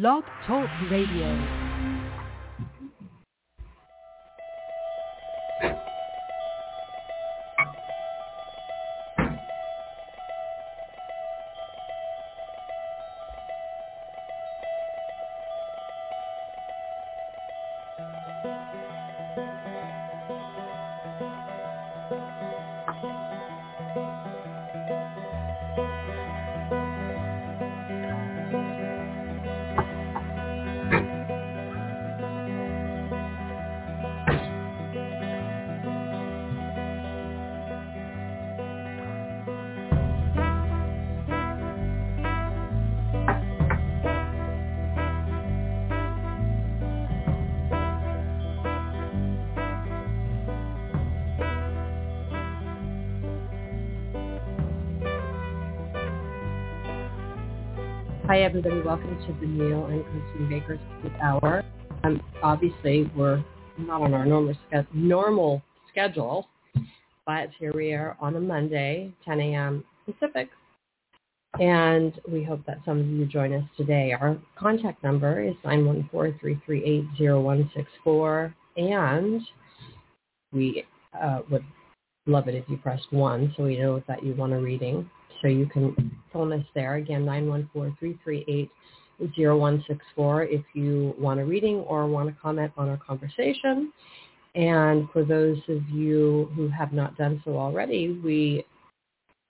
Blog Talk Radio. Everybody. Welcome to the Neil and Kristin Baker's Hour. Um, obviously, we're not on our normal, sch- normal schedule, but here we are on a Monday, 10 a.m. Pacific. And we hope that some of you join us today. Our contact number is 914-338-0164. And we uh, would love it if you pressed 1 so we know that you want a reading so you can phone us there. Again, 914-338-0164 if you want a reading or want to comment on our conversation. And for those of you who have not done so already, we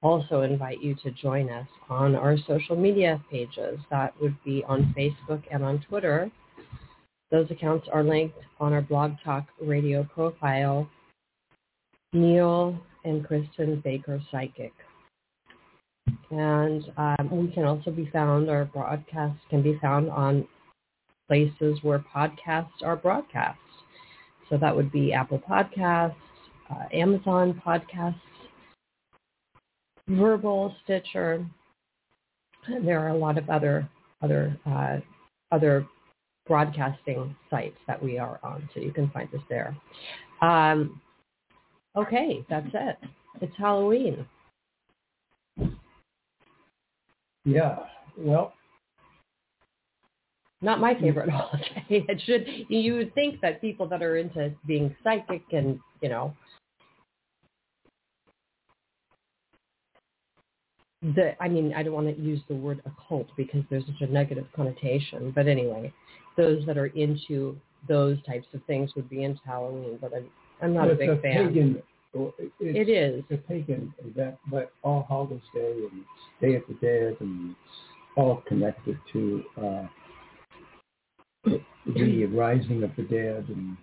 also invite you to join us on our social media pages. That would be on Facebook and on Twitter. Those accounts are linked on our Blog Talk Radio profile, Neil and Kristin Baker Psychic. And um, we can also be found, our broadcasts can be found on places where podcasts are broadcast. So that would be Apple Podcasts, uh, Amazon Podcasts, Verbal, Stitcher. There are a lot of other other uh, other broadcasting sites that we are on, so you can find us there. Um, okay, that's it. It's Halloween. Yeah. Well, not my favorite holiday. It should you would think that people that are into being psychic and you know the I mean I don't want to use the word occult because there's such a negative connotation. But anyway, those that are into those types of things would be into Halloween. But I'm I'm not it's a big a fan. Pagan, it it's. It's a pagan event, but All Hallows Day and Day of the Dead and it's all connected to uh, the rising of the dead and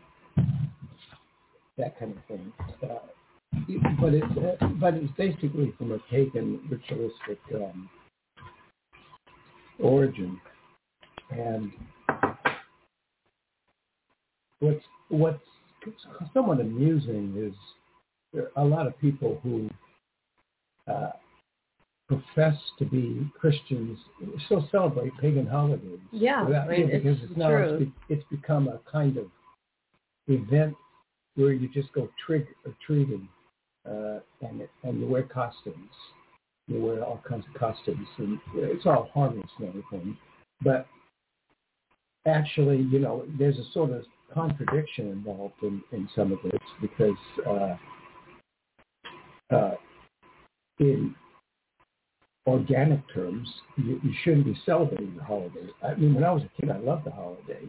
that kind of thing. Uh, but it's uh, but it's basically from a pagan ritualistic um, origin, and what's what's somewhat amusing is there are a lot of people who uh, profess to be Christians still celebrate pagan holidays. Yeah, Without- mean, because it's now. It's, be, it's become a kind of event where you just go trick or treating uh, and and you wear costumes. You wear all kinds of costumes, and it's all harmless and everything. But actually, you know, there's a sort of contradiction involved in, in some of this because uh, uh, in organic terms, you, you shouldn't be celebrating the holiday. I mean, when I was a kid, I loved the holiday.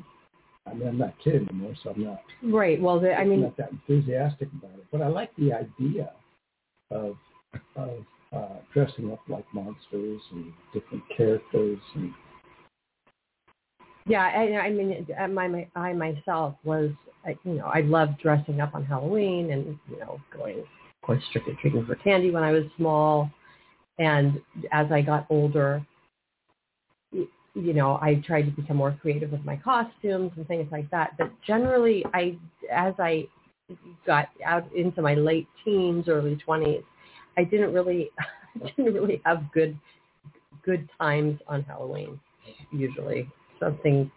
I mean, I'm not a kid anymore, so I'm not Right. Well, the, I I'm mean, not that enthusiastic about it. But I like the idea of of uh, dressing up like monsters and different characters and Yeah, I, I mean, uh, my, my I myself was, you know, I loved dressing up on Halloween and you know going, course, trick or treating for candy when I was small, and as I got older, you know, I tried to become more creative with my costumes and things like that. But generally, I as I got out into my late teens, early twenties, I didn't really, I didn't really have good good times on Halloween. Usually, something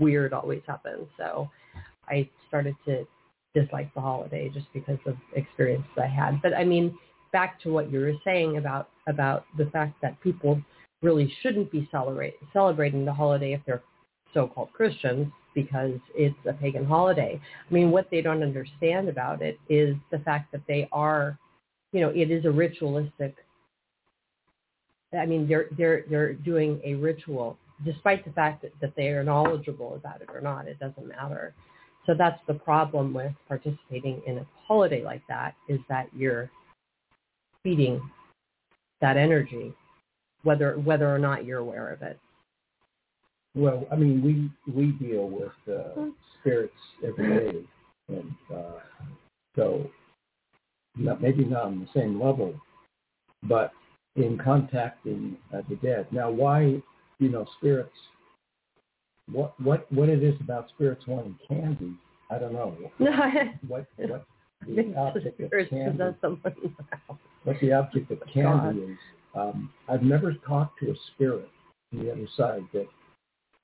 weird always happens. So I started to dislike the holiday just because of experiences I had. But I mean, back to what you were saying about about the fact that people really shouldn't be celebrate, celebrating the holiday if they're so-called Christians because it's a pagan holiday. I mean, what they don't understand about it is the fact that they are, you know, it is a ritualistic. I mean, they're they're they're doing a ritual, despite the fact that, that they are knowledgeable about it or not. It doesn't matter. So that's the problem with participating in a holiday like that is that you're feeding that energy, whether whether or not you're aware of it. Well, I mean, we we deal with uh, hmm. spirits every day, and uh, so not, maybe not on the same level, but in contacting uh, the dead. Now, why you know spirits? What what what it is about spirits wanting candy? I don't know. what what the object of candy? What the object of candy is? Um, I've never talked to a spirit on the other side that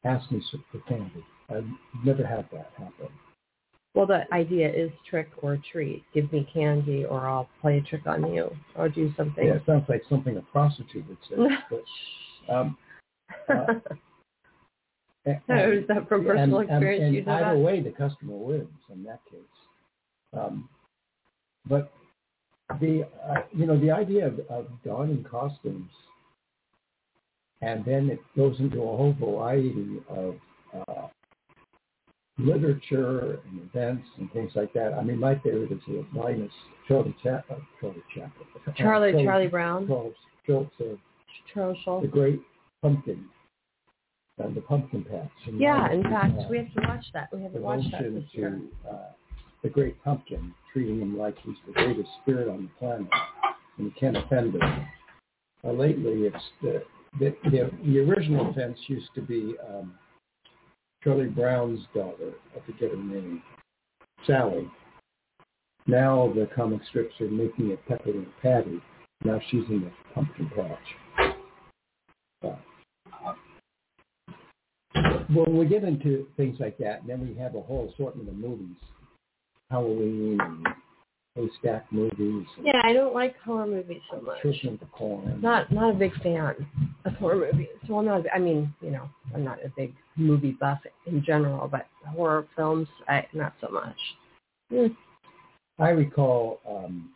asked me for candy. I've never had that happen. Well, the idea is trick or treat. Give me candy or I'll play a trick on you or do something. Yeah, it sounds like something a prostitute would say. but, um, uh, and, is that from personal and, experience? And, and either that? way, the customer wins in that case. Um, but the uh, you know the idea of, of donning costumes and then it goes into a whole variety of uh, literature and events and things like that. I mean, my favorite is the Linus Charlie Chaplin, uh, Charlie Chaplin, Charlie uh, Charlie Brown, Charles uh, Charles Schulz, the Great Pumpkin, and the Pumpkin Patch. And yeah, in fact, we have to watch that. We haven't watched that this year. To, uh, the Great Pumpkin, treating him like he's the greatest spirit on the planet, and you can't offend him. Uh, lately, it's the the, the, the original fence used to be um, Charlie Brown's daughter. I forget her name, Sally. Now the comic strips are making it Pepper and Patty. Now she's in the pumpkin patch. Uh, when we get into things like that, and then we have a whole assortment of movies, Halloween and Haystack movies. Yeah, I don't like horror movies so much. Children of the Corn. Not not a big fan of horror movies. Well, not. I mean, you know, I'm not a big movie buff in general, but horror films, I not so much. Mm. I recall um,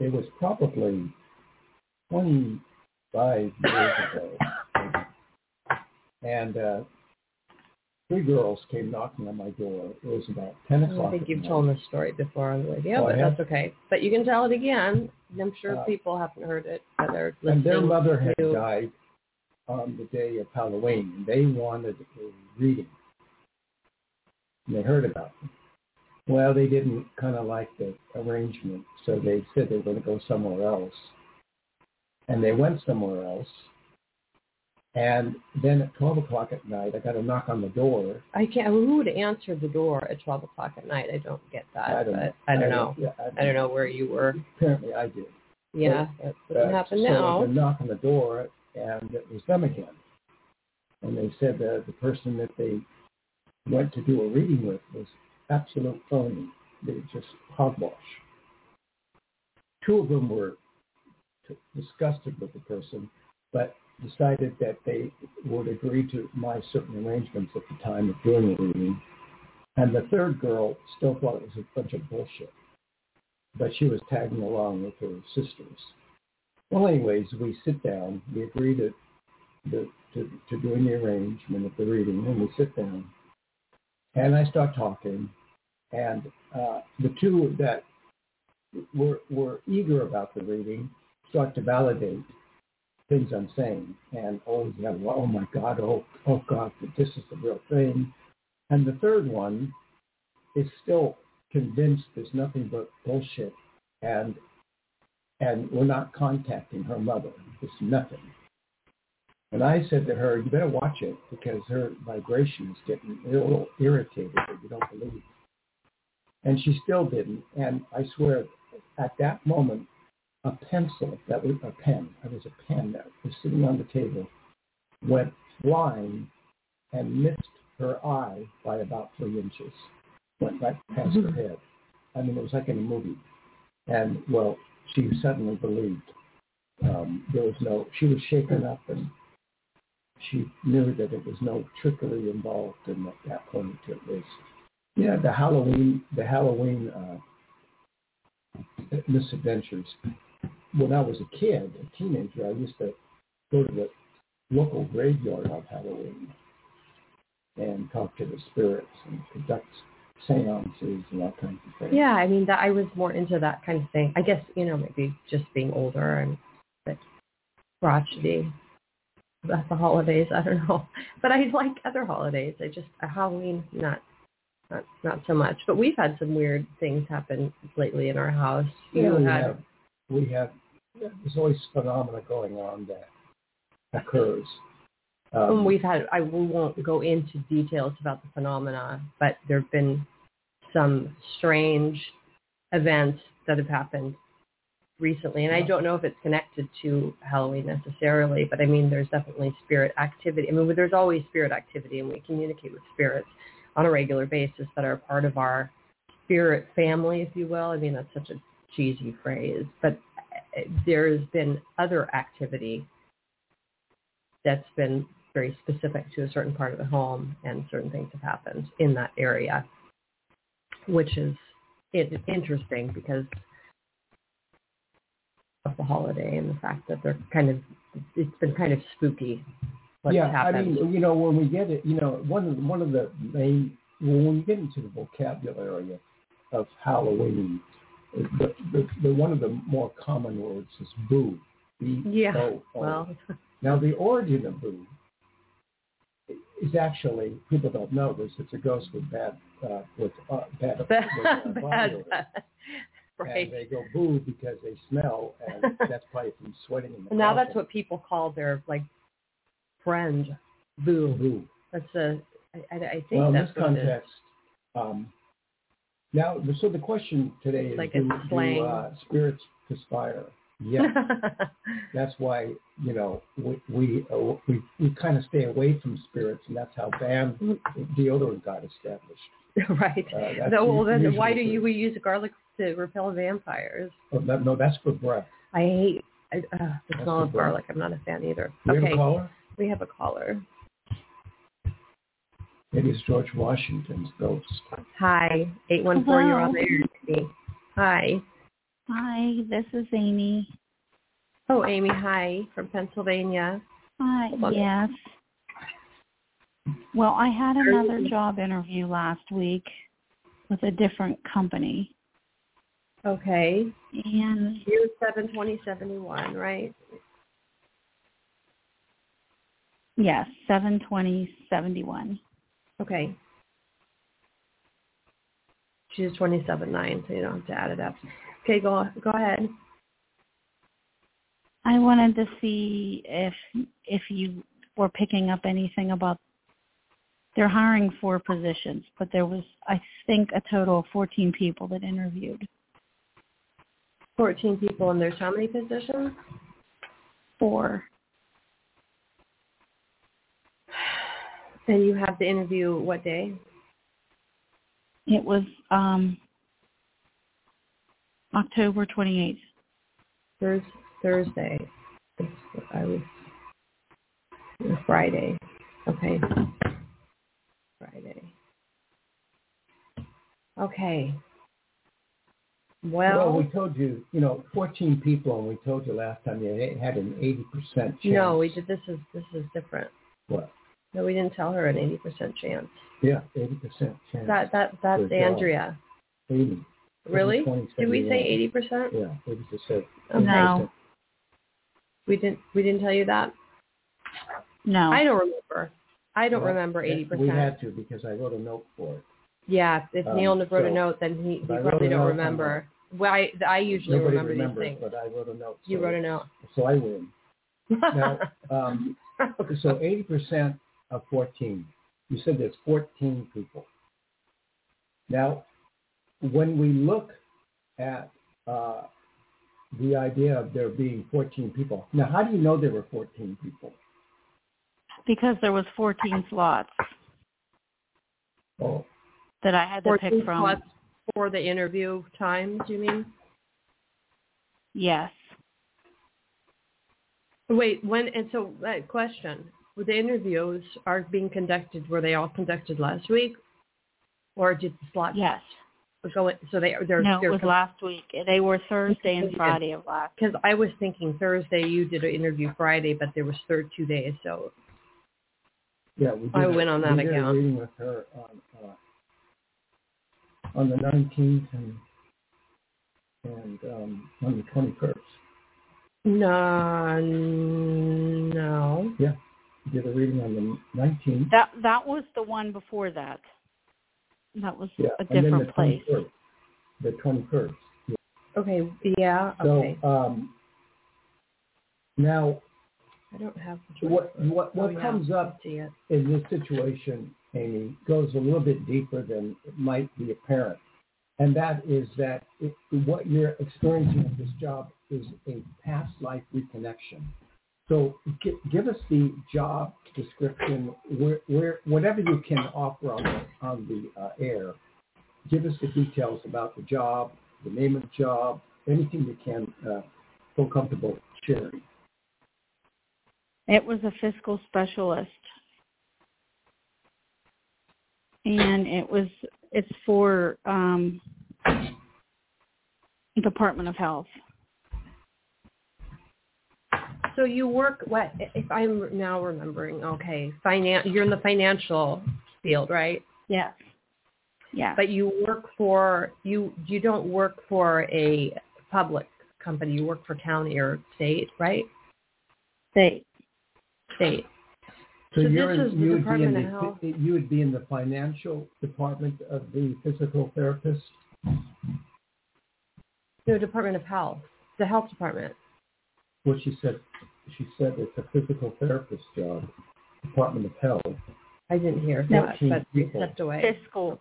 it was probably 25 years ago, and uh, three girls came knocking on my door. It was about 10 o'clock. I think you've told this story before on the radio, oh, but that's okay. But you can tell it again. I'm sure uh, people haven't heard it. They're and their mother had to... died on the day of Halloween, and they wanted a reading. And they heard about it. Well, they didn't kind of like the arrangement, so they said they were going to go somewhere else. And they went somewhere else, and then at 12 o'clock at night, I got a knock on the door. I can't. Who would answer the door at 12 o'clock at night? I don't get that. I don't but know. I don't know. Yeah, I, I, don't know where you were. Apparently, I did. Yeah, but, that doesn't happen so now. So knock on the door, and it was them again. And they said that the person that they went to do a reading with was absolute phony. They just hogwash. Two of them were disgusted with the person, but decided that they would agree to my certain arrangements at the time of doing the reading. And the third girl still thought it was a bunch of bullshit. But she was tagging along with her sisters. Well, anyways, we sit down. We agree to, to, to, to doing the arrangement of the reading, and we sit down. And I start talking. And uh, the two that were, were eager about the reading start to validate things I'm saying. And always have, oh my God, oh, oh God, this is the real thing. And the third one is still convinced there's nothing but bullshit and and we're not contacting her mother. It's nothing. And I said to her, you better watch it because her vibration is getting a little irritated that you don't believe. And she still didn't. And I swear, at that moment, a pencil that was a pen. It was a pen that was sitting on the table, went flying and missed her eye by about three inches. Went right past her head. I mean, it was like in a movie. And well, she suddenly believed. Um, there was no. She was shaken up and she knew that there was no trickery involved, and at that point it was, yeah, the Halloween, the Halloween uh, misadventures. When I was a kid, a teenager, I used to go to the local graveyard on Halloween and talk to the spirits and conduct seances and all kinds of things. Yeah, I mean that I was more into that kind of thing. I guess, you know, maybe just being older and but crotchety about the holidays, I don't know. But I like other holidays. I just Halloween not not not so much. But we've had some weird things happen lately in our house. You Yeah, had we have, there's always phenomena going on that occurs. Um, we've had, I we won't go into details about the phenomena, but there have been some strange events that have happened recently. And I don't know if it's connected to Halloween necessarily, but I mean, there's definitely spirit activity. I mean, there's always spirit activity and we communicate with spirits on a regular basis that are part of our spirit family, if you will. I mean, that's such a cheesy phrase, but uh, there's been other activity that's been very specific to a certain part of the home and certain things have happened in that area, which is interesting because of the holiday and the fact that they're kind of, it's been kind of spooky what's yeah, happened. I mean, you know, when we get it, you know, one of the, one of the main well, when you get into the vocabulary of Halloween, the, the, the one of the more common words is boo. B yeah, well, Now, the origin of boo is actually people don't know this. It's a ghost with bad uh, with uh, bad, with, uh, bad, right. And they go boo because they smell, and that's probably from sweating in the now that's what people call their like friend, boo. boo. That's a, I, I think Well, in that's this what it is. context, um, now, so the question today is, Like do, do uh, spirits conspire? Yes. that's why, you know, we we uh, we, we kind of stay away from spirits, and that's how Ban deodorant got established. right. Uh, no, well then why do you we use garlic to repel vampires? Oh, no, no, that's for breath. I hate I, uh, the That's smell of breath. garlic. I'm not a fan either. We okay, have a caller? we have a caller. Maybe it's George Washington's ghost. Hi, eight one four. You're on the air. Amy. Hi. Hi, this is Amy. Oh, Amy. Hi from Pennsylvania. Hi, Hold yes. Well, I had another job interview last week with a different company, Okay. and You're seven twenty seventy one, right? yes, seven twenty seventy one. Okay. She's twenty seven nine, so you don't have to add it up. Okay, go go ahead. I wanted to see if if you were picking up anything about. They're hiring four positions, but there was, I think, a total of 14 people that interviewed. Fourteen people, and there's how many positions? Four. And you have the interview what day? It was um, October 28th. Thurs Thursday. I was Friday. Okay. Friday. Okay. Well, Well, we told you, you know, 14 people, and we told you last time you had an 80% chance. no, we did. This is this is different. What? No, we didn't tell her an eighty percent chance. Yeah, 80% chance. That that that's Good job. Andrea. 80. Really? 20, Did we say eighty percent? Yeah, 80%. Okay. No. We didn't we didn't tell you that. No. I don't remember. I don't Well, remember 80%. We had to because I wrote a note for it. Yeah, if Um, Neil wrote a note, then he, he but I wrote probably don't remember. Well, I, I usually Nobody remember remembers, these things. but I wrote a note. You so, wrote a note. So I win. Now, um, so 80% of 14. You said there's 14 people. Now, when we look at uh, the idea of there being 14 people, now how do you know there were 14 people? because there was 14 slots Oh, that I had to pick 14 from. slots for the interview times, you mean? Yes. Wait, when, and so, uh, question, the interviews are being conducted. Were they all conducted last week, or did the slot Yes. go? in- So they they're No, they're it was last week. They were Thursday and Friday of last. because I was thinking Thursday you did an interview Friday, but there was third two days. So Yeah, we did. I a- went on that we did a account. reading with her on uh, on the 19th and and um, on the 21st. no, no. We did a reading on the 19th. That that was the one before that. That was Yeah, a different the place. 21st. The 21st. Okay, yeah. So Okay, um, now, I don't have the what what what Oh, yeah. comes up I see it. in this situation, Amy, goes a little bit deeper than it might be apparent. And that is that it, what you're experiencing at this job is a past life reconnection. So gi- give us the job description, where, where, whatever you can offer on the, on the uh, air. Give us the details about the job, the name of the job, anything you can uh, feel comfortable sharing. It was a fiscal specialist. And it was it's for um Department of Health. So you work what? If I'm now remembering, okay, finan- You're in the financial field, right? Yes. Yeah. But you work for you. You don't work for a public company. You work for county or state, right? State. State. So, So you're this in, is the you would be Department in of the, Health? you would be in the financial department of the physical therapist. No, Department of Health, the health department. What she said, she said it's a physical therapist job, Department of Health. I didn't hear No. that, but we People. stepped away. Fiscal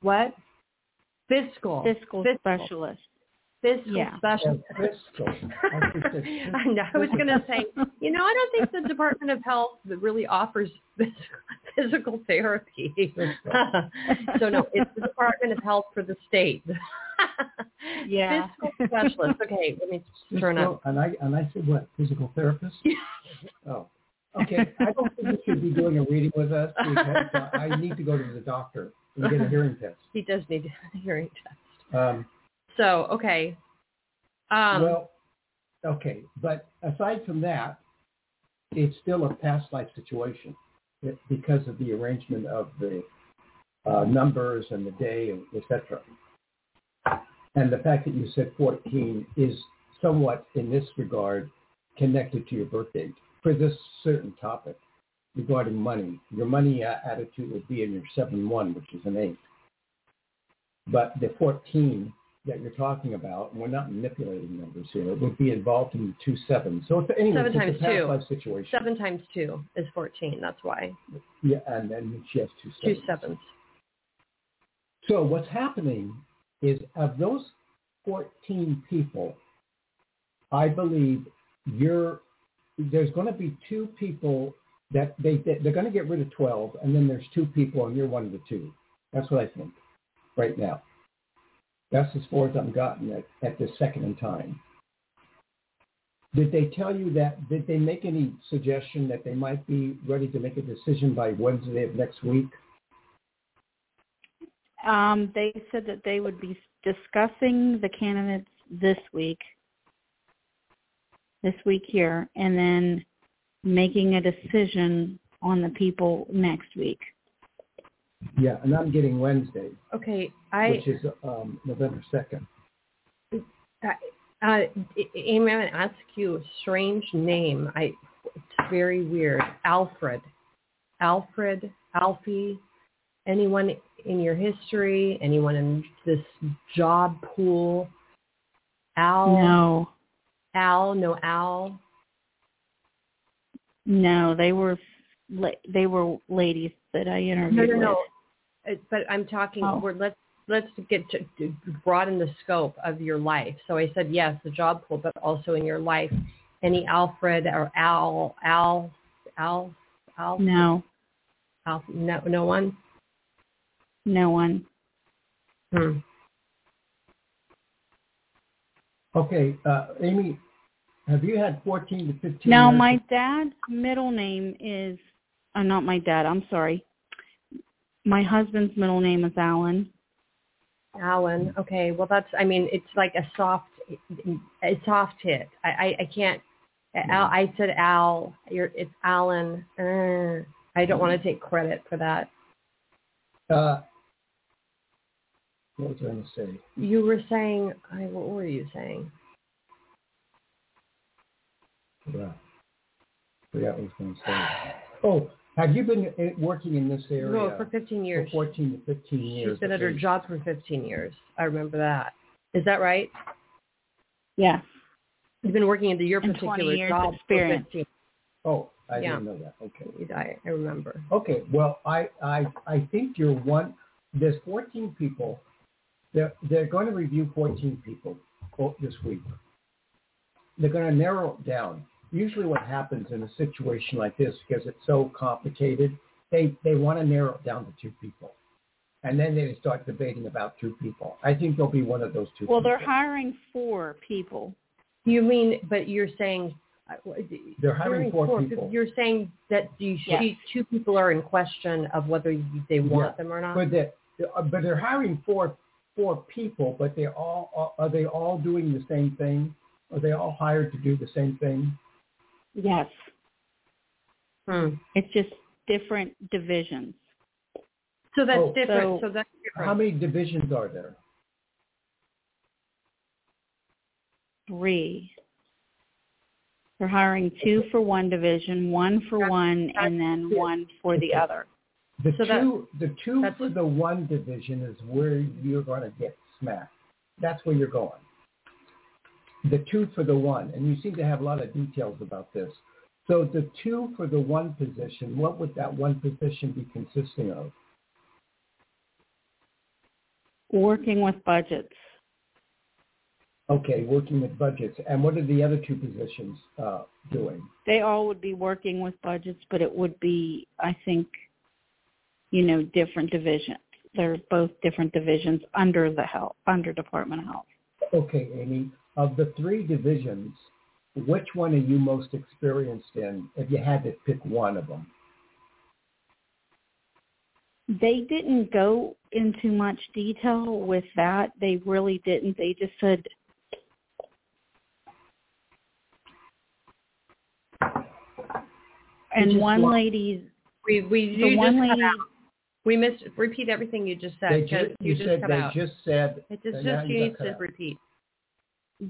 What? Fiscal. fiscal Fiscal. specialist. Fiscal Yeah. special. Oh, fiscal. I think that's- I know. I was going to say, you know, I don't think the Department of Health really offers phys- physical therapy. so no, it's the Department of Health for the state. Yeah. Fiscal specialist. Okay, let me turn Fiscal- up. And I and I said what? Physical therapist? Oh. Okay. I don't think you should be doing a reading with us because uh, I need to go to the doctor and get a hearing test. He does need a hearing test. Um, So okay. Um, well, okay, but aside from that, it's still a past life situation it- because of the arrangement of the uh, numbers and the day, and et cetera. And the fact that you said 14 is somewhat, in this regard, connected to your birth date for this certain topic regarding money. Your money uh, attitude would be in your 7-1, which is an 8. But the 14 that you're talking about, and we're not manipulating numbers here, it would be involved in two sevens. So it's, anyway, Seven it's a two. life situation. seven times two is fourteen. That's why Yeah, and then she has two two sevens. sevens. So what's happening is of those 14 people, I believe you're, there's going to be two people that they, they're going to get rid of 12, and then there's two people, and you're one of the two. That's what I think right now. That's as far as I've gotten at, at this second in time. Did they tell you that, did they make any suggestion that they might be ready to make a decision by Wednesday of next week? Um, they said that they would be discussing the candidates this week, this week here, and then making a decision on the people next week. Yeah, and I'm getting Wednesday, Okay, I which is um, November 2nd. Uh, Amy, I'm going to ask you a strange name. I, it's very weird. Alfred. Alfred, Alfie, anyone in your history, anyone in this job pool? Al, No, Al, no Al. no, they were la- they were ladies that I No, interviewed no, no. with. Uh, But I'm talking. Oh. We're, let's let's get to, to broaden the scope of your life. So I said yes, the job pool, but also in your life, any Alfred or Al, Al, Al, Al, No, Al no, no one. no one. Hmm. Okay, uh, Amy, have you had 14 to 15 Now, years my of- dad's middle name is, uh, not my dad, I'm sorry. My husband's middle name is Alan. Alan. Okay. Well, that's. I mean, it's like a soft, a soft hit. I I, I can't. Al, I said Al. You're. It's Alan. Uh, I don't want to take credit for that. uh, what was I going to say? You were saying. I, what were you saying? Yeah. Forgot what I was going to say. Oh, have you been uh, working in this area No, for 15 years. for 14 to 15 years? She's been at her job for 15 years. I remember that. Is that right? Yes. You've been working into your And 20 particular years job experience. for 15. Oh, I Yeah. didn't know that. Okay. I, I remember. Okay. Well, I, I, I think you're one. There's 14 people. They're, they're going to review 14 people this week. They're going to narrow it down. Usually what happens in a situation like this, because it's so complicated, they, they want to narrow it down to two people. And then they start debating about two people. I think there'll be one of those two Well, people. they're hiring four people. You mean, but you're saying uh, They're hiring during four people. You're saying that you Yes. two people are in question of whether they want Yeah. them or not. But they uh, but they're hiring four four people, but they all are they all doing the same thing? Are they all hired to do the same thing? Yes. Hmm. It's just different divisions. So that's Oh. different. So- So, that's different. How many divisions are there? Three. They're hiring two for one division, one for That's- one, that's and then it. one for the other. The So that- two the two for the one division is where you're going to get smacked. That's where you're going. The two for the one, and you seem to have a lot of details about this. So the two for the one position, what would that one position be consisting of? Working with budgets. Okay, working with budgets. And what are the other two positions uh, doing? They all would be working with budgets, but it would be, I think, you know, different divisions. They're both different divisions under the health, under Department of Health. Okay, Amy, of the three divisions, which one are you most experienced in if you had to pick one of them? They didn't go into much detail with that. They really didn't. They just said and one wa- lady's we we the one just lady. We missed. Repeat everything you just said. They 'cause ju- you you just said they out. just said it just and just you you need to out. repeat.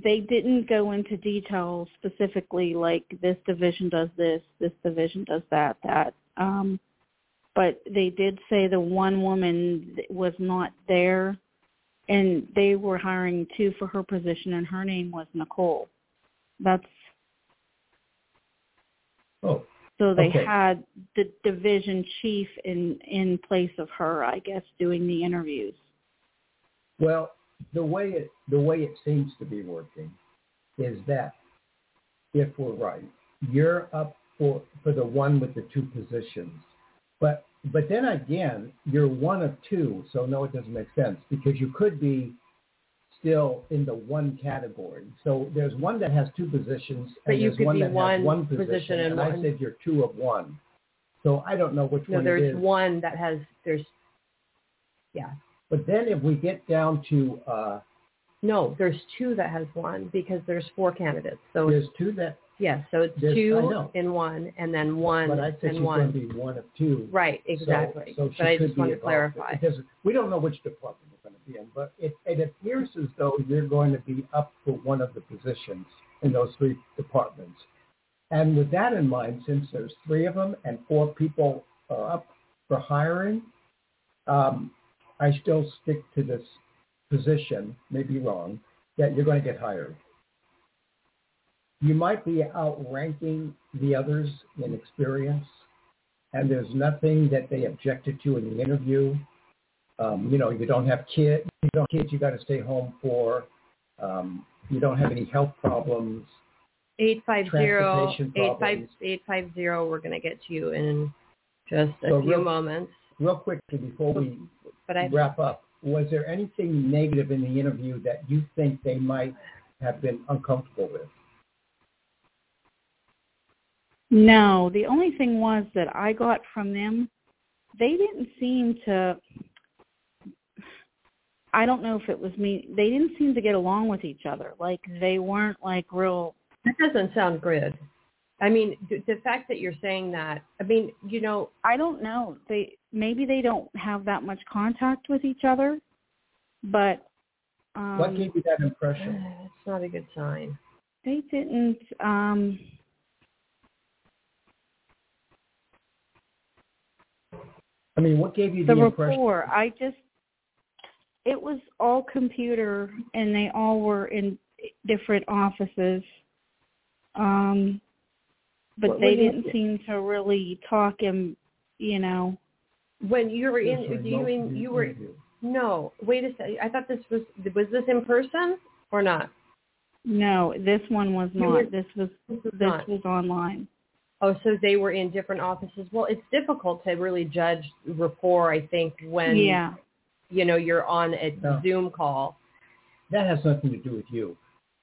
They didn't go into details specifically like this division does this, this division does that, that. Um, but they did say the one woman was not there, and they were hiring two for her position, and her name was Nicole. That's Oh, so they Okay. had the division chief in in place of her, I guess, doing the interviews. well, the way it the way it seems to be working is that if we're right, you're up for for the one with the two positions. But but then again, you're one of two, so no, it doesn't make sense because you could be still in the one category. So there's one that has two positions, But you there's could one be that one has one position position, and and I one- said you're two of one. So I don't know which No, one it there's one that has there's yeah. But then if we get down to uh, No, there's two that has one because there's four candidates. So there's two that, yes, so it's there's- two in one and then one but I and she's one. going to be one of two. Right, exactly. So, she but I could just be want to involved. clarify. Doesn't- we don't know which department we're going to be in, but it, it appears as though you're going to be up for one of the positions in those three departments. And with that in mind, since there's three of them and four people are up for hiring, um, I still stick to this position, maybe wrong, that you're going to get hired. You might be outranking the others in experience, and there's nothing that they objected to in the interview. Um, you know, you don't have kids. You don't have kids. You got to stay home for. Um, you don't have any health problems. Eight five zero eight five eight five zero. We're going to get to you in just a So few real- moments. Real quickly before we But I wrap up, was there anything negative in the interview that you think they might have been uncomfortable with? No, the only thing was that I got from them, they didn't seem to. I don't know if it was me. They didn't seem to get along with each other. Like they weren't like real. That doesn't sound good. I mean, th- the fact that you're saying that, I mean, you know, I don't know. They maybe they don't have that much contact with each other, but um, what gave you that impression? it's not a good sign. they didn't. um I mean, what gave you the, the impression? rapport i just it was all computer and they all were in different offices um but What- they what do you- didn't seem to really talk and you know When you were in, I do you mean you were? interview. No, wait a second. I thought this was was this in person or not? no this one was not were- this was This is this not. was online Oh, so they were in different offices. Well, it's difficult to really judge rapport. I think when yeah you know you're on a No. Zoom call. That has nothing to do with you.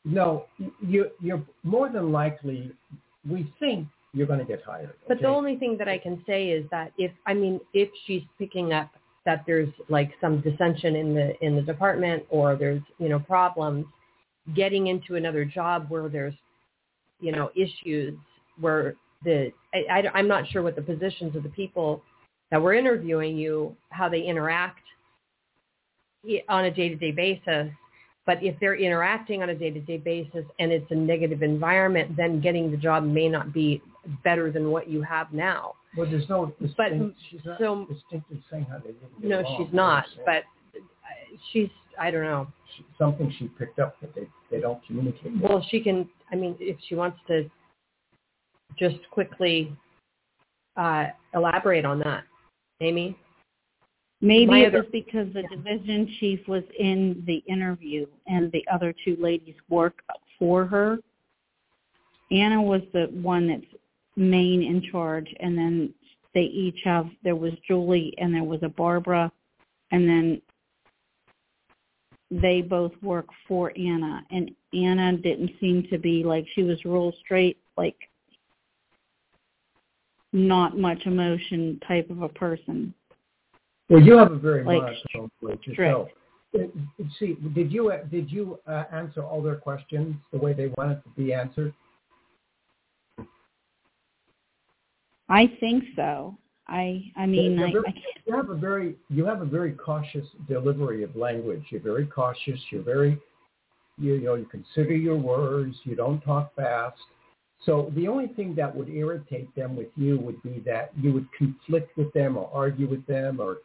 No, you, you're more than likely. We think you're going to get hired. But the only thing that I can say is that if I mean if she's picking up that there's like some dissension in the in the department or there's you know problems, getting into another job where there's you know issues where the I, I I'm not sure what the positions of the people that were interviewing you how they interact on a day-to-day basis. But if they're interacting on a day-to-day basis and it's a negative environment, then getting the job may not be better than what you have now. Well, there's no distinct, But, she's not so- distinctly saying how they didn't get No, along. she's not. But uh, she's, I don't know. she- something she picked up that they, they don't communicate. with. Well, she can, I mean, if she wants to just quickly uh, elaborate on that. Amy? maybe My it other- was because the division chief was in the interview and the other two ladies work for her anna was the one that's main in charge and then they each have there was julie and there was a barbara and then they both work for anna and anna didn't seem to be like she was real straight like not much emotion type of a person Well, you have a very Like, monotone voice yourself. See, did you did you uh, answer all their questions the way they wanted to be answered? I think so i i mean They're I, I You have a very you have a very cautious delivery of language. You're very cautious. You're very you, you know you consider your words. You don't talk fast. So the only thing that would irritate them with you would be that you would conflict with them or argue with them or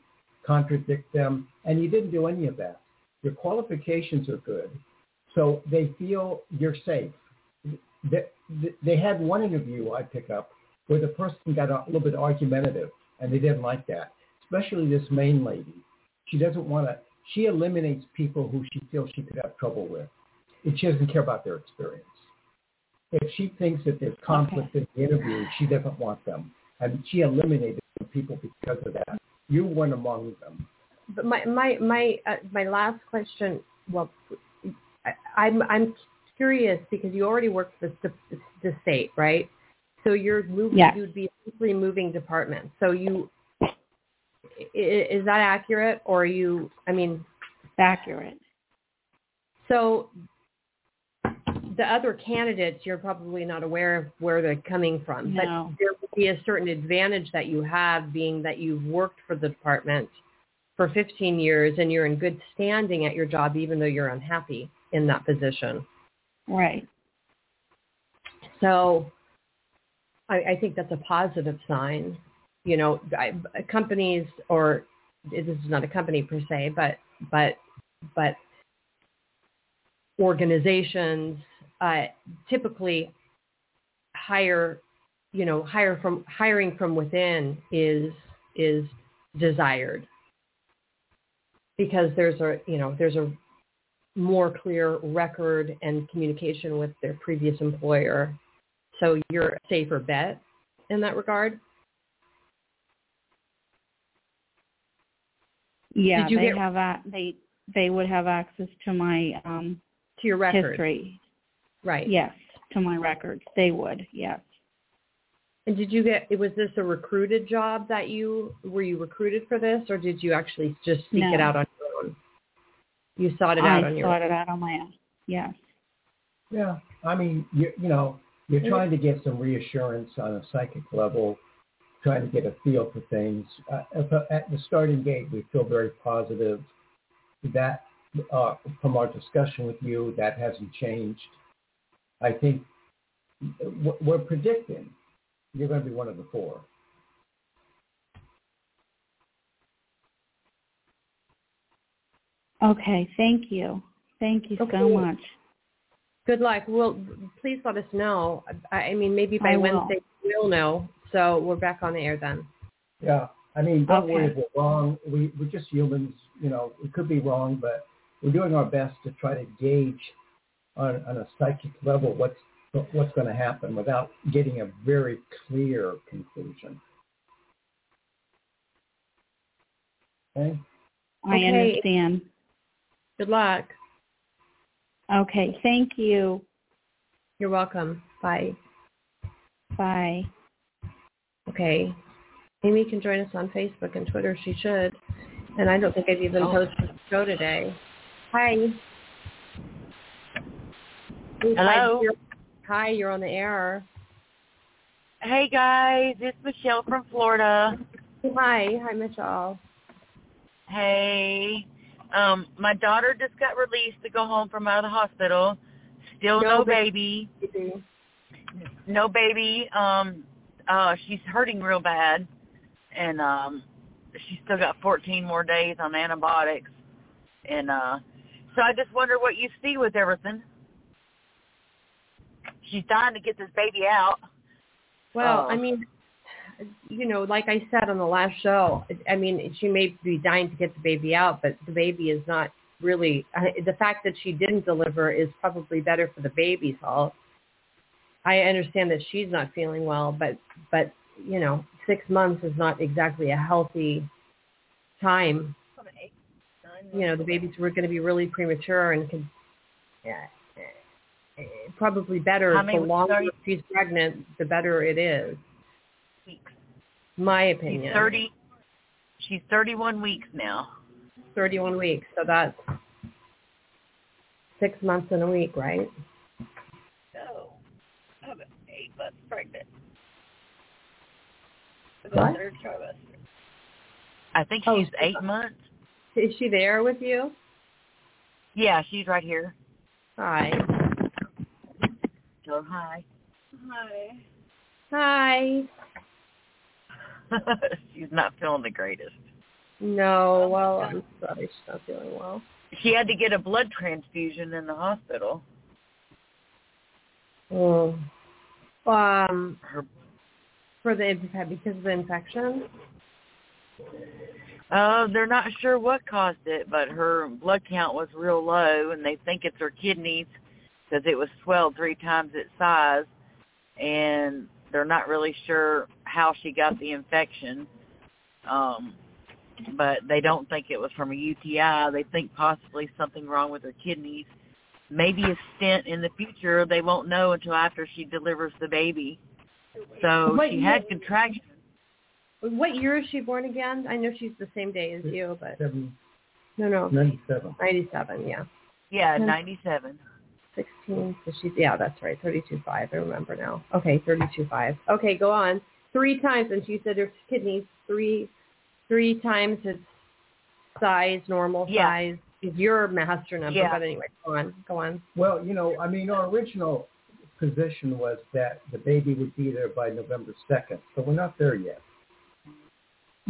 contradict them, and you didn't do any of that. Your qualifications are good, so they feel you're safe. They, they had one interview I pick up where the person got a little bit argumentative, and they didn't like that. Especially this main lady, she doesn't want to. She eliminates people who she feels she could have trouble with, and she doesn't care about their experience. If she thinks that there's conflict in the interview, she doesn't want them, and she eliminated people because of that. You weren't among them. But my my my uh, my last question. Well, I, I'm I'm curious because you already work for the, the state, right? So you're moving. Yes. You'd be essentially moving departments. So you is that accurate, or are you? I mean, accurate so the other candidates, you're probably not aware of where they're coming from, No. but there will be a certain advantage that you have being that you've worked for the department for 15 years and you're in good standing at your job even though you're unhappy in that position. right So I, I think that's a positive sign. You know, I, companies or this is not a company per se, but but but organizations uh, typically hire, you know, hire from hiring from within is is desired because there's a you know there's a more clear record and communication with their previous employer so you're a safer bet in that regard. yeah Did you they get- have a, they they would have access to my um To your record, history right? yes to my records they would yes And did you get? Was this a recruited job that you were you recruited for this, or did you actually just seek No. it out on your own? You sought it I out on your own. I sought it out on my own. Yes. Yeah, I mean, you, you know, you're trying to get some reassurance on a psychic level, trying to get a feel for things. Uh, at the- starting gate, we feel very positive. That uh, from our discussion with you, that hasn't changed. I think we're predicting you're going to be one of the four. Okay. Thank you. Thank you so much. Good luck. Well, please let us know. I, I mean, maybe by I will. Wednesday we'll know. So we're back on the air then. Yeah, I mean, don't worry if we're wrong. We, we're just humans. You know, we could be wrong, but we're doing our best to try to gauge on, on a psychic level what's what's going to happen without getting a very clear conclusion. Okay. I Okay. understand. Good luck. Okay. Thank you. You're welcome. Bye. Bye. Okay. Amy can join us on Facebook and Twitter. She should. And I don't think I've even Oh. posted the show today. Hi. Hello? Hi, you're, hi, you're on the air. Hey guys, it's Michelle from Florida. Hi. Hi, Michelle. Hey. Um, my daughter just got released to go home from out of the hospital. Still No no, ba- baby. No baby. Um uh she's hurting real bad and um she's still got 14 more days on antibiotics. And uh so I just wonder what you see with everything. She's dying to get this baby out. Well, Oh. I mean, you know, like I said on the last show, I mean, she may be dying to get the baby out, but the baby is not really. The fact that she didn't deliver is probably better for the baby's health. I understand that she's not feeling well, but but you know, six months is not exactly a healthy time. You know, the babies were going to be really premature and could. Yeah, eh, probably better How the many longer she's pregnant, the better it is. Weeks. My She's opinion. 30 She's 31 weeks now. 31 weeks. So that's six months and a week, right? So, I'm eight months pregnant. What? I think Oh, she's so- eight months. Is she there with you? Yeah, she's right here. Hi. Tell her hi. Hi. she's not feeling the greatest. No, well, I'm sorry she's not feeling well. She had to get a blood transfusion in the hospital. Oh. Um, Her for the because of the infection. uh they're not sure what caused it, but her blood count was real low and they think it's her kidneys because it was swelled three times its size and they're not really sure how she got the infection. Um but they don't think it was from a UTI. They think possibly something wrong with her kidneys. Maybe a stent in the future. They won't know until after she delivers the baby. So What she year- had contractions. What year is she born again? I know she's the same day as you, but Seven, no, no, 97. 97. Yeah, Yeah. 97. 16. So she's yeah, that's right, 32.5. I remember now. Okay, 32.5. Okay, go on. Three times, and she said her kidneys three, three times its size, normal Yeah. size is your master number. Yeah. But anyway, go on, go on. Well, you know, I mean, our original position was that the baby would be there by November 2nd, so we're not there yet.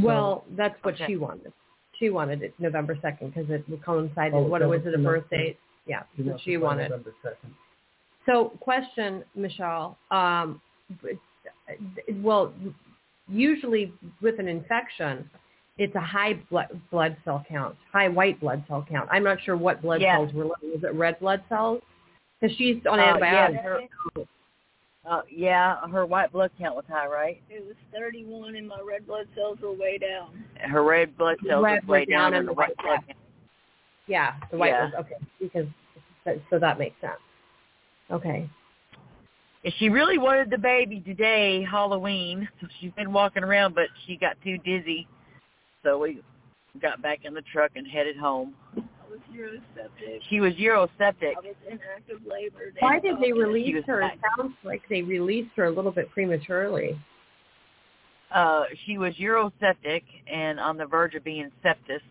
Well, that's what Okay. she wanted. She wanted it November 2nd because it coincided. Oh, what that was was it? A the birth date? Yeah, You she wanted. November 2nd. So, question, Michelle. Um, but- well, usually with an infection, it's a high blood blood cell count, high white blood cell count. I'm not sure what blood Yeah. cells were. looking. Was it red blood cells? Because she's on Uh, antibiotics. yeah, her, uh, yeah, her white blood count was high, right? It was 31 and my red blood cells were way down. Her red blood cells Red was way down down, and and the the white white blood up. count. Yeah, the white Yeah. was okay because so that makes sense. Okay. And she really wanted the baby today, Halloween. So she's been walking around, but she got too dizzy. So we got back in the truck and headed home. I was uroseptic. She was uroseptic. I was in active labor. Why did they release She was her? It sounds like they released her a little bit prematurely. Uh, she was uroseptic and on the verge of being septic,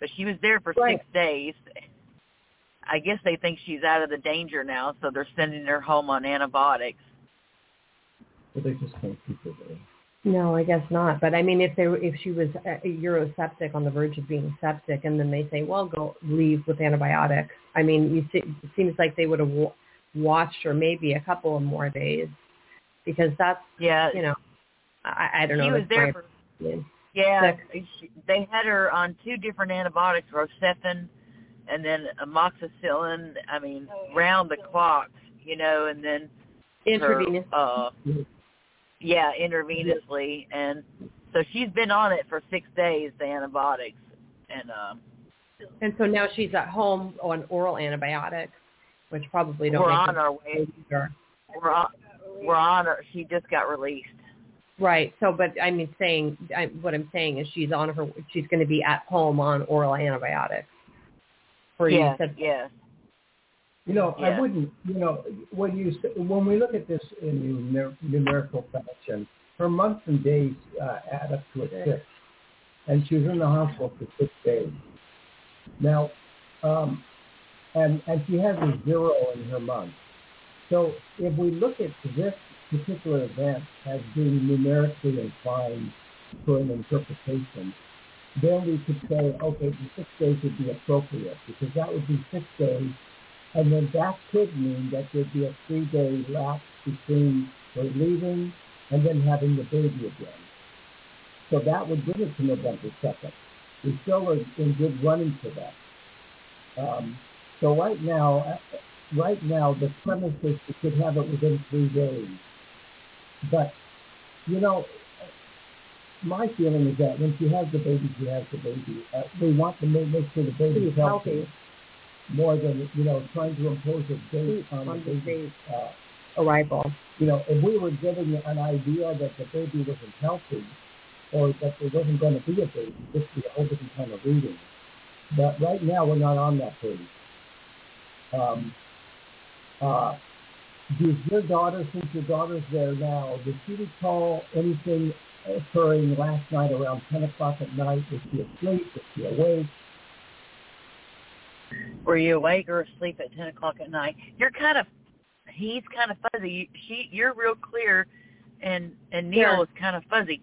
but she was there for Right. six days. I guess they think she's out of the danger now, so they're sending her home on antibiotics. Well, they just can't keep her there. No, I guess not. But I mean, if they were, if she was uh, uroseptic on the verge of being septic, and then they say, well, go leave with antibiotics. I mean, you see, it seems like they would have w- watched her maybe a couple of more days, because that's Yeah, you know, I, I don't know. she was there for opinion. Yeah, she, they had her on two different antibiotics, Rocephin and then amoxicillin. I mean, Oh, round the clock, you know, and then intravenous. Her, uh, yeah, intravenously, and so she's been on it for six days, the antibiotics, and um, And so now she's at home on oral antibiotics, which probably don't we're on our way. either. We're on. We're on her. She just got released. Right. So, but I mean, saying I, what I'm saying is she's on her. She's going to be at home on oral antibiotics. You yes, said yes. You know, Yeah. I wouldn't. You know, when you when we look at this in numer- numerical fashion, her months and days uh, add up to a six, and she was in the hospital for six days. Now, um, and and she has a zero in her month. So if we look at this particular event as being numerically inclined for an interpretation, then we could say, okay, the six days would be appropriate because that would be six days and then that could mean that there'd be a three-day lapse between her leaving and then having the baby again. So that would bring it to November 2nd. We still are in good running for that. Um, so right now, right now, the premise is we could have it within three days. But, you know, my feeling is that when she has the baby, she has the baby. Uh, we want to make, make sure the baby's She's healthy healthy. more than you know trying to impose a date on, On the the baby. Uh, arrival. you know, if we were giving an idea that the baby wasn't healthy or that there wasn't going to be a baby, this would be a whole different kind of reading. But right now, we're not on that page. Um, uh, does your daughter, since your daughter's there now, does she recall anything occurring last night around 10 o'clock at night? Was she asleep? Was she awake? Were you awake or asleep at ten o'clock at night? You're kind of. He's kind of fuzzy. You- She, you're real clear, and and Neil Here. is kind of fuzzy.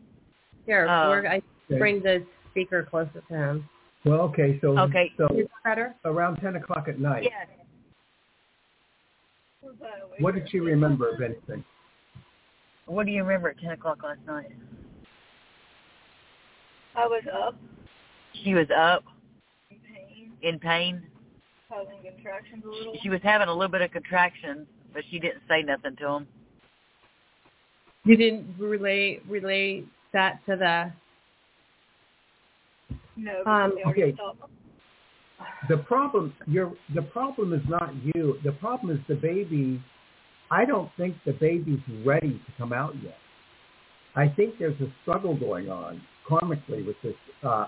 Here, Uh, we're, I Okay. bring the speaker closer to him. Well, okay, so Okay. so better? around 10 o'clock at night. Yes. Was I awake What did she remember of anything? What do you remember at ten o'clock last night? I was up She was up in pain, in pain. having contractions a little. She was having a little bit of contractions, but she didn't say nothing to him. You didn't relay relay that to the. No, Um, because they already okay. The problem, your the problem is not you. The problem is the baby. I don't think the baby's ready to come out yet. I think there's a struggle going on karmically with this uh,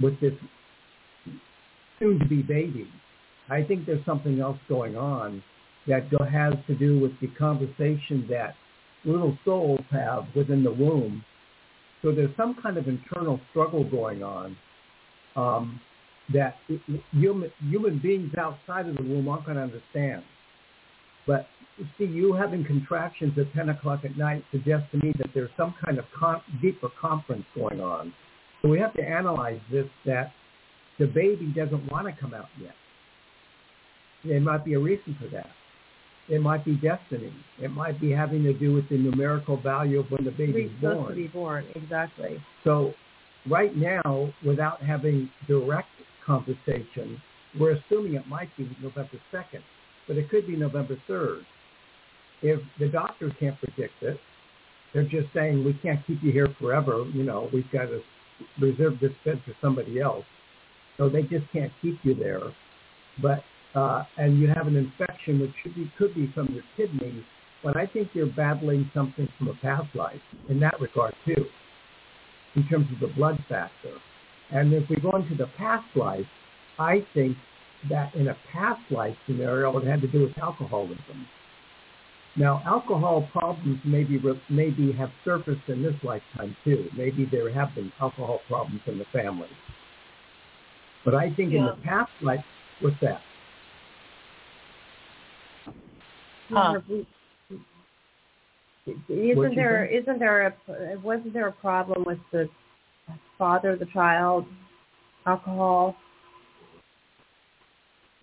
with this soon-to-be baby. I think there's something else going on that has to do with the conversation that little souls have within the womb. So there's some kind of internal struggle going on um, that human, human beings outside of the womb aren't going to understand. But see, you having contractions at 10 o'clock at night suggests to me that there's some kind of con- deeper conference going on. So we have to analyze this that the baby doesn't want to come out yet. There might be a reason for that. It might be destiny. It might be having to do with the numerical value of when the baby's He's supposed born. to be born. Exactly. So right now, without having direct conversation, we're assuming it might be November 2nd, but it could be November 3rd. If the doctors can't predict it, they're just saying, we can't keep you here forever. You know, we've got to reserve this bed for somebody else. So they just can't keep you there. But uh, and you have an infection which should be, could be from your kidneys, but I think you're battling something from a past life in that regard too, in terms of the blood factor. And if we go into the past life, I think that in a past life scenario, it had to do with alcoholism. Now, alcohol problems maybe maybe have surfaced in this lifetime too. Maybe there have been alcohol problems in the family. But I think yeah. in the past life, what's that? Huh. Isn't there think? isn't there a wasn't there a problem with the father of the child alcohol?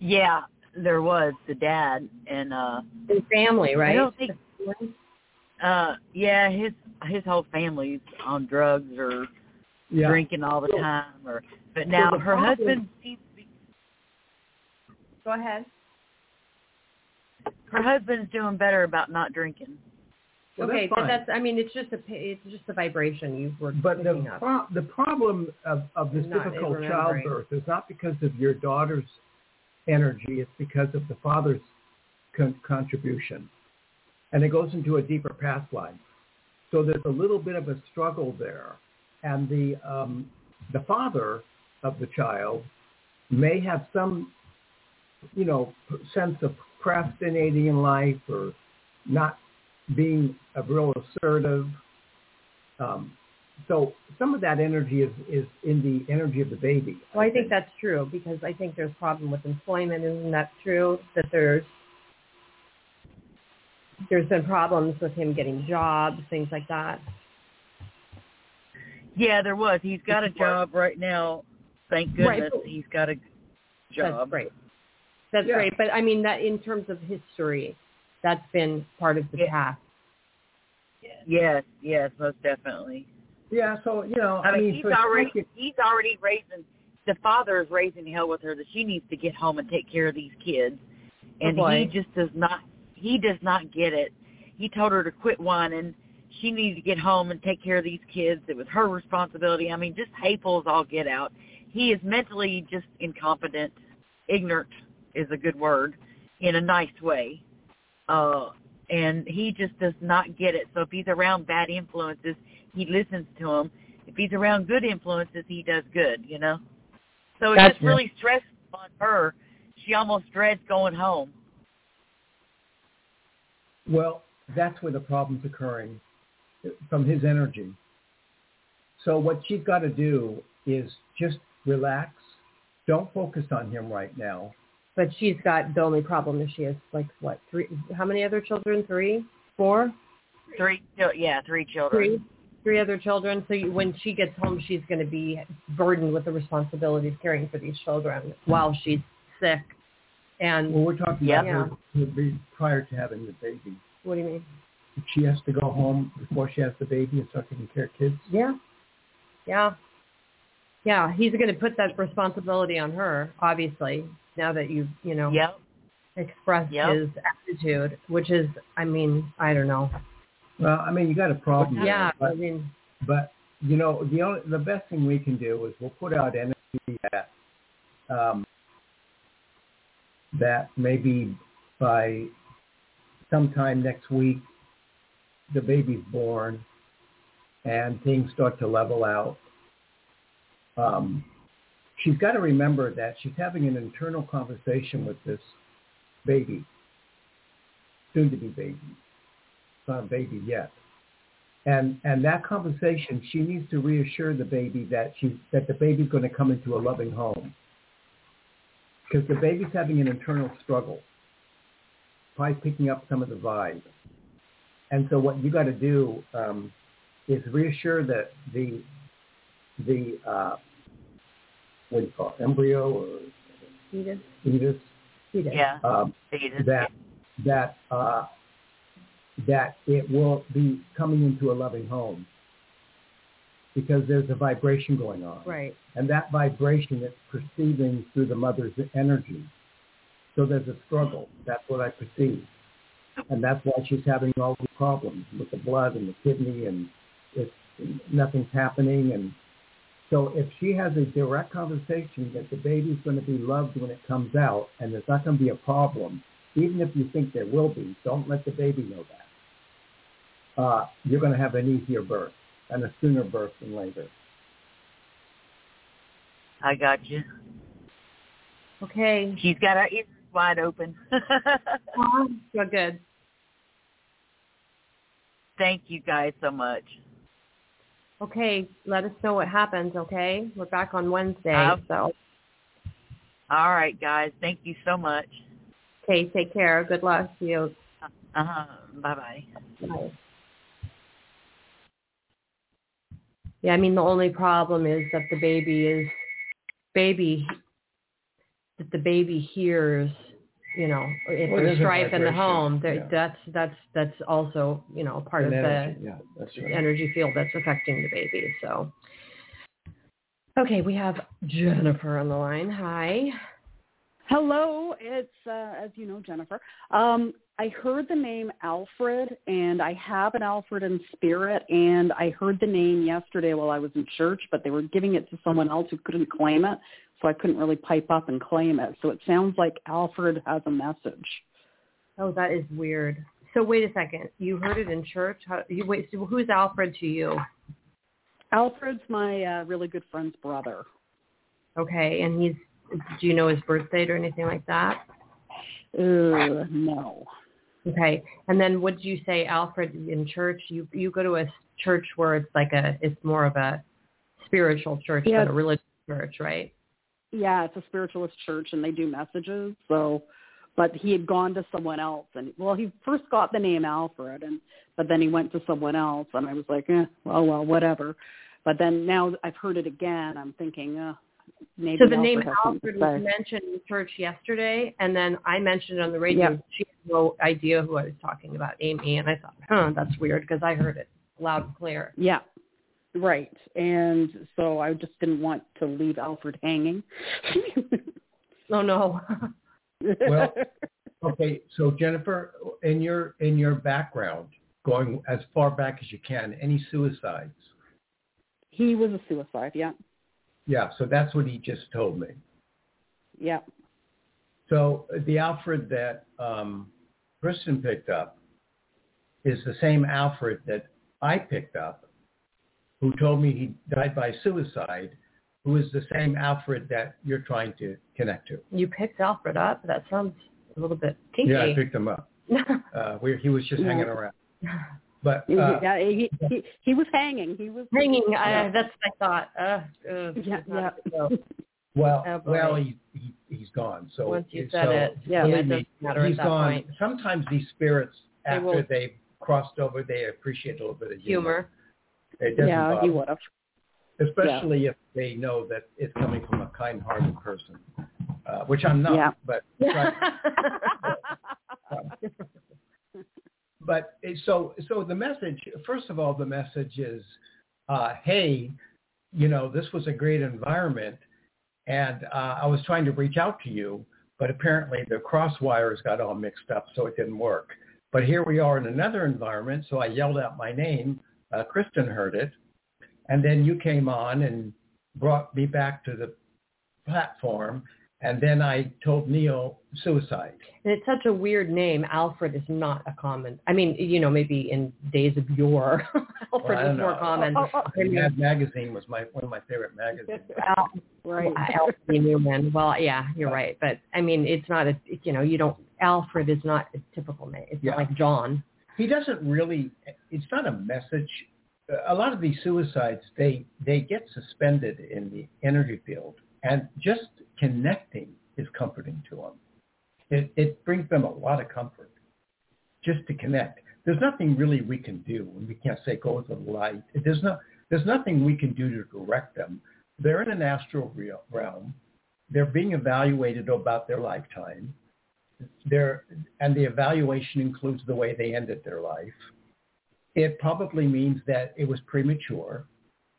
Yeah, there was the dad and uh his family, right? I don't think uh yeah, his his whole family's on drugs or yeah. drinking all the time or but now her problem, husband seems to be Go ahead. Her husband's doing better about not drinking. Well, okay, that's but that's I mean it's just a it's just a vibration you were But the up. pro- the problem of of this not difficult childbirth is not because of your daughter's energy, it's because of the father's con- contribution. And it goes into a deeper past life. So there's a little bit of a struggle there. And the um, the father of the child may have some, you know, sense of procrastinating in life or not being a real assertive. Um, so some of that energy is, is in the energy of the baby. Well, I, I think. think that's true because I think there's a problem with employment. Isn't that true? That there's there's been problems with him getting jobs, things like that. Yeah, there was. He's got a job right now. Thank goodness right. he's got a job. That's great. That's yeah. great. But I mean that in terms of history, that's been part of the yeah. past. Yes, yes, most definitely. Yeah, so you know, I, I mean, he's already second, he's already raising the father is raising hell with her that she needs to get home and take care of these kids, and oh he just does not he does not get it. He told her to quit whining. She needed to get home and take care of these kids. It was her responsibility. I mean, just hateful as all get out. He is mentally just incompetent, ignorant is a good word, in a nice way. Uh, and he just does not get it. So if he's around bad influences, he listens to them. If he's around good influences, he does good. You know. So it's gotcha. just really stressful on her. She almost dreads going home. Well, that's where the problem's occurring from his energy. So what she's got to do is just relax. Don't focus on him right now. But she's got the only problem is she has like what three? How many other children? Three, four, three. Yeah, three children. Three, three other children. So you, when she gets home, she's going to be burdened with the responsibility of caring for these children while she's sick. And well, we're talking yeah. about her prior to having the baby. What do you mean? She has to go home before she has the baby and start taking care of kids. Yeah, yeah, yeah. He's going to put that responsibility on her, obviously. Now that you, you know, yep. expressed yep. his attitude, which is, I mean, I don't know. Well, I mean, you got a problem. Yeah, but, I mean, but you know, the only the best thing we can do is we'll put out energy that um, that maybe by sometime next week the baby's born and things start to level out. Um, she's got to remember that she's having an internal conversation with this baby, soon to be baby not a baby yet. And and that conversation, she needs to reassure the baby that she that the baby's going to come into a loving home. Because the baby's having an internal struggle, probably picking up some of the vibe. And so what you got to do um, is reassure that the the uh, what do you call it, embryo or fetus, fetus, fetus. yeah, um, fetus. that that uh, that it will be coming into a loving home because there's a vibration going on. Right. And that vibration is perceiving through the mother's energy. So there's a struggle. That's what I perceive. And that's why she's having all the problems with the blood and the kidney and it's nothing's happening and So if she has a direct conversation that the baby's going to be loved when it comes out and there's not going to be a problem, even if you think there will be, don't let the baby know that. Uh, you're going to have an easier birth and a sooner birth than later. I got you. Okay. She's got her ears wide open. You're good. Thank you guys so much. Okay, let us know what happens, okay? We're back on Wednesday, Uh, so All right, guys. Thank you so much. okay, take care. Good luck to you. Uh-huh. Bye-bye. Bye. Yeah, I mean the only problem is that the baby is baby that the baby hears, you know, if Well, there's there's strife in the home, there, yeah. that's that's that's also, you know, part An of energy, the yeah, that's right. energy field that's affecting the baby. So Okay, we have Jennifer on the line. Hi. Hello, it's uh, as you know Jennifer. Um, I heard the name Alfred, and I have an Alfred in spirit, and I heard the name yesterday while I was in church, but they were giving it to someone else who couldn't claim it, so I couldn't really pipe up and claim it. So it sounds like Alfred has a message. Oh, that is weird. So wait a second. You heard it in church? How, you wait. So who's Alfred to you? Alfred's my uh, really good friend's brother. Okay, and he's. Do you know his birth date or anything like that? Uh, no. Okay, and then what did you say, Alfred, in church? You you go to a church where it's like a it's more of a spiritual church Yeah. than a religious church, right? Yeah, it's a spiritualist church, and they do messages. So, but he had gone to someone else, and well, he first got the name Alfred, and but then he went to someone else, and I was like, eh, well, well, whatever. But then now I've heard it again. I'm thinking, uh, maybe So the name Alfred was mentioned in church yesterday, and then I mentioned it on the radio. Yeah. She had no idea who I was talking about, Amy, and I thought, huh, that's weird because I heard it loud and clear. Yeah, right. And so I just didn't want to leave Alfred hanging. Oh no. Well, Okay, so Jennifer, in your in your background, going as far back as you can, any suicides? he was a suicide. Yeah, Yeah, so that's what he just told me. yeah. So the Alfred that um, Kristin picked up is the same Alfred that I picked up, who told me he died by suicide, who is the same Alfred that you're trying to connect to. You picked Alfred up. That sounds a little bit kinky. Yeah, I picked him up. Uh, where he was just Yeah. hanging around. But He- uh, yeah, he, he he was hanging. He was Hanging. Yeah. Uh, that's what I thought. Uh, uh, Yeah, yeah. a well, Oh, well, he, he he's gone. So Once you so it, yeah, believe it me, doesn't matter at that gone. point. Sometimes these spirits, after will- they've crossed over, they appreciate a little bit of humor. humor. It doesn't yeah, bother he would have. especially if they know that it's coming from a kind-hearted person, uh, which I'm not. Yeah. But but it- so so the message. First of all, the message is, uh, hey, you know, this was a great environment, and uh, I was trying to reach out to you, but apparently the cross wires got all mixed up, so it didn't work. But here we are in another environment, so I yelled out my name. Uh, Kristin heard it, and then you came on and brought me back to the platform. And then I told Neil suicide. And it's such a weird name. Alfred is not a common. I mean, you know, maybe in days of yore, Alfred Well, I was don't more common. Oh, oh, I mean, Mad Magazine was my one of my favorite magazines. Al- Right. Alfred Neuman. Well, yeah, you're right. But I mean, it's not a. You know, you don't. Alfred is not a typical name. It's Yeah. not like John. He doesn't really. It's not a message. A lot of these suicides, they they get suspended in the energy field, and just connecting is comforting to them. It it brings them a lot of comfort just to connect. There's nothing really we can do, we can't say go to the light. There's no there's nothing we can do to direct them. They're in an astral realm. They're being evaluated about their lifetime. They're, and the evaluation includes the way they ended their life. It probably means that it was premature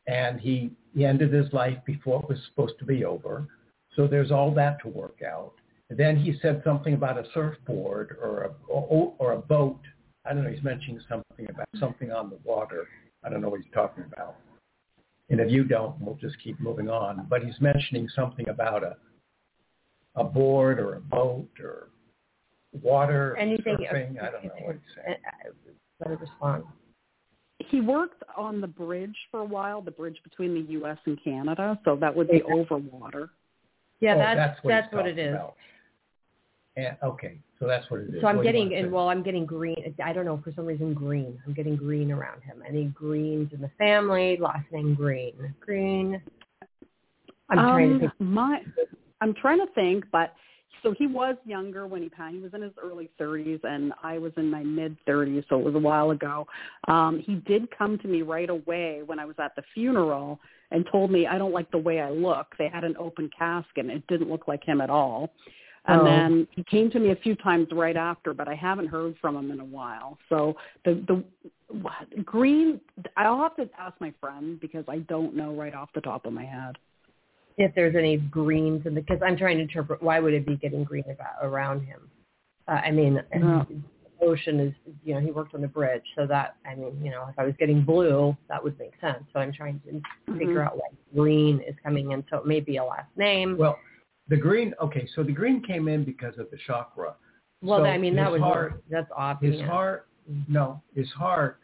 and he, he ended his life before it was supposed to be over. So there's all that to work out. And then he said something about a surfboard or a, or, or a boat. I don't know. He's mentioning something about something on the water. I don't know what he's talking about. And if you don't, we'll just keep moving on. But he's mentioning something about a a board or a boat or water, Anything. surfing. I don't know what he's saying. Uh, uh, Let it respond. He worked on the bridge for a while, the bridge between the U.S. and Canada, so that would be over water. Yeah, Oh, that's that's what, that's he's what it talking is. about. And, okay, so that's what it is. So I'm What getting and say? well, I'm getting green. I don't know for some reason green. I'm getting green around him. Any greens in the family? Last name Green. Green. I'm trying to Um, think. My, I'm trying to think, but so he was younger when he passed. He was in his early 30s, and I was in my mid 30s, so it was a while ago. Um, he did come to me right away when I was at the funeral and told me I don't like the way I look. They had an open casket, and it didn't look like him at all. And Oh. then he came to me a few times right after, but I haven't heard from him in a while. So the the green, I'll have to ask my friend because I don't know right off the top of my head. If there's any greens in the because I'm trying to interpret why would it be getting green about around him. Uh, I mean, Yeah. ocean is you know he worked on the bridge, so that I mean you know if I was getting blue that would make sense. So I'm trying to figure Mhm. out why green is coming in. So it may be a last name. Well, the green. Okay, so the green came in because of the chakra. Well, so I mean that his would heart- work. That's obvious. His heart, no, his heart.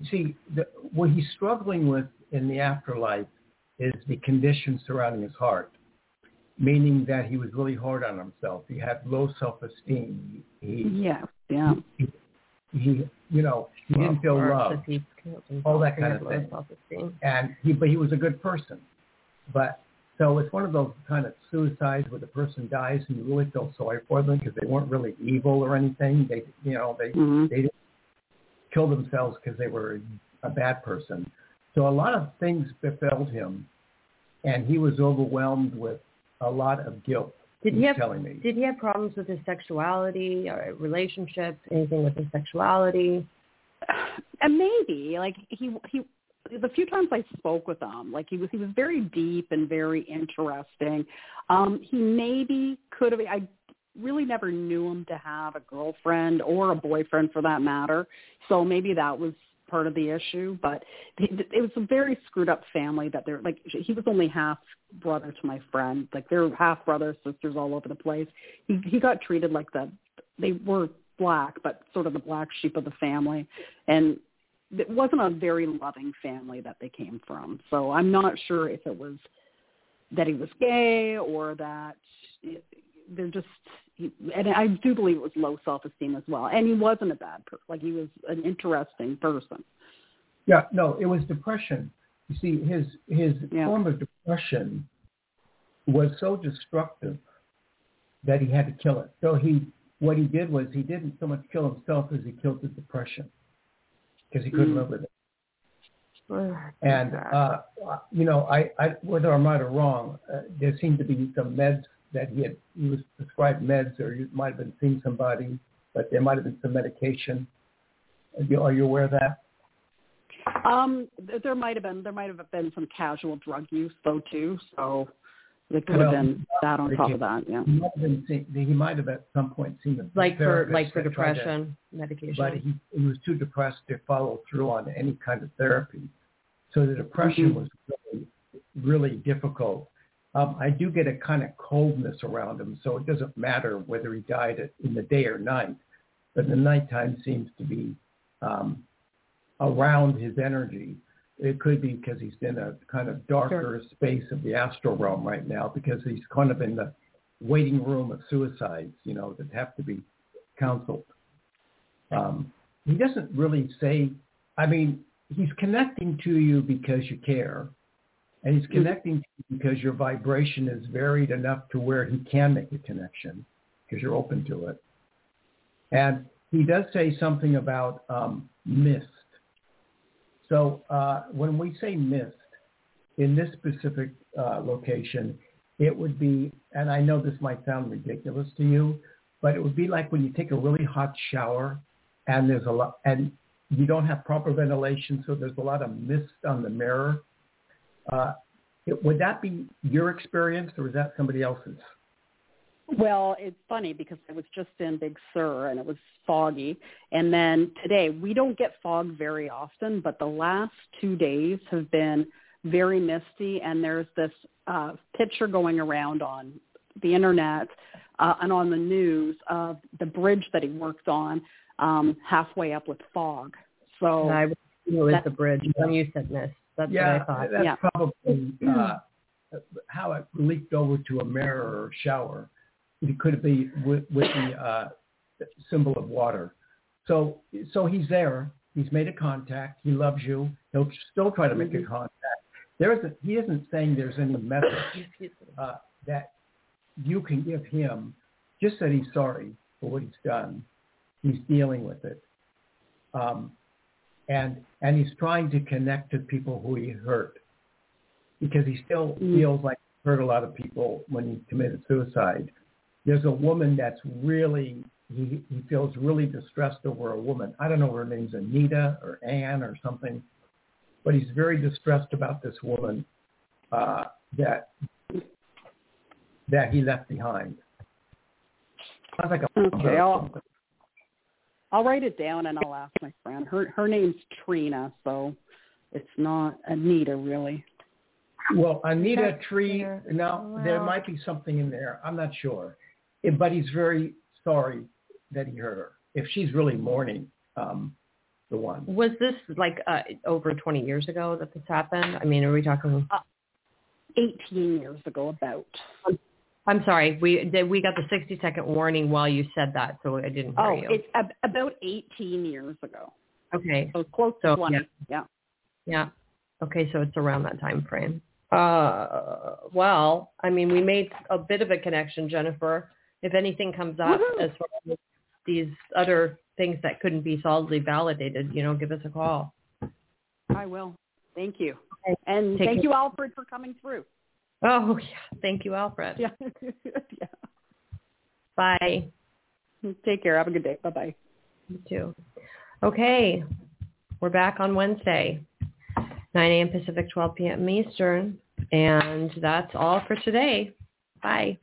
You see, the, what he's struggling with in the afterlife is the conditions surrounding his heart, meaning that he was really hard on himself. He had low self-esteem. He, Yeah, yeah. he, you know, he didn't feel Or love. if he killed himself, all that kind of low thing. Self-esteem. and he but he was a good person but so it's one of those kind of suicides where the person dies and you really feel sorry for them because they weren't really evil or anything they you know they hmm they didn't kill themselves because they were a bad person so a lot of things befell him and he was overwhelmed with a lot of guilt Did he he's have telling me Did he have problems with his sexuality or relationships? Anything with his sexuality? And maybe like he he the few times I spoke with him, like he was he was very deep and very interesting. Um, he maybe could have. I really never knew him to have a girlfriend or a boyfriend for that matter. So maybe that was part of the issue. But it, was a very screwed up family that they're like he was only half brother to my friend. Like they're half brothers, sisters all over the place. He he got treated like the they were black, but sort of the black sheep of the family, and it wasn't a very loving family that they came from. So I'm not sure if it was that he was gay or that they're just. And I do believe it was low self-esteem as well. And he wasn't a bad person. Like he was an interesting person. yeah no it was depression you see his his Yeah. form of depression was so destructive that he had to kill it. So he, what he did was he didn't so much kill himself as he killed the depression because he couldn't Mm. live with it. And uh, you know, I, I whether I'm right or wrong, uh, there seemed to be some meds that he had. He was prescribed meds, or you might have been seeing somebody, but there might have been some medication. Are you, are you aware of that? Um, there might have been there might have been some casual drug use though too. So there could Well, have been that on top of that. Yeah. He might have been. Seeing, he might have at some point seen a like for like for that tried to- depression medication. but he, he was too depressed to follow through on any kind of therapy. So the depression Mhm. was really, really difficult. Um, I do get a kind of coldness around him, so it doesn't matter whether he died in the day or night. But the nighttime seems to be um, around his energy. It could be because he's in a kind of darker space of the astral realm right now because he's kind of in the waiting room of suicides, you know, that have to be counseled. Um, he doesn't really say, I mean, he's connecting to you because you care. And he's connecting to you because your vibration is varied enough to where he can make a connection because you're open to it. And he does say something about um, mist. So uh, when we say mist, in this specific uh, location, it would be, and I know this might sound ridiculous to you, but it would be like when you take a really hot shower and there's a lot, and you don't have proper ventilation, so there's a lot of mist on the mirror. Uh, it, would that be your experience, or is that somebody else's? Well, it's funny because I was just in Big Sur and it was foggy. And then today, we don't get fog very often, but the last two days have been very misty, and there's this uh, picture going around on the internet uh, and on the news of the bridge that he worked on um, halfway up with fog. So I was it was That's- the bridge. When you said mist, that's yeah, what I thought. that's Yeah. probably uh, how it leaked over to a mirror or shower. It could be with, with the uh, symbol of water. So, so he's there. He's made a contact. He loves you. He'll still try to make a contact. There isn't. He isn't saying there's any message uh, that you can give him. Just that he's sorry for what he's done. He's dealing with it. Um, and and he's trying to connect to people who he hurt because he still Mm. feels like he hurt a lot of people when he committed suicide. There's a woman that's really he he feels really distressed over a woman. I don't know her name's Anita or Anne or something, but he's very distressed about this woman uh, that that he left behind. Sounds like a Okay, I'll- I'll write it down and I'll ask my friend. Her her name's Trina, so it's not Anita really. Well, Anita That's Tree, fair. now there might be something in there. I'm not sure. But he's very sorry that he hurt her. If she's really mourning um, the one. Was this like uh, over 20 years ago that this happened? I mean, are we talking? Uh, Eighteen years ago, about. I'm sorry. We did. We got the 60 second warning while you said that, so I didn't hear Oh, you. it's ab- about eighteen years ago. okay. So close So, to twenty. yeah. yeah. Yeah. Okay, so it's around that time frame. Uh, well, I mean, we made a bit of a connection, Jennifer. If anything comes up Woohoo. as far as these other things that couldn't be solidly validated, you know, give us a call. I will. Thank you. Okay. And Take thank care. you, Alfred, for coming through. Oh, yeah. Thank you, Alfred. Yeah. yeah. Bye. Take care. Have a good day. Bye bye. You too. Okay, we're back on Wednesday, 9 a.m. Pacific, 12 p.m. Eastern, and that's all for today. Bye.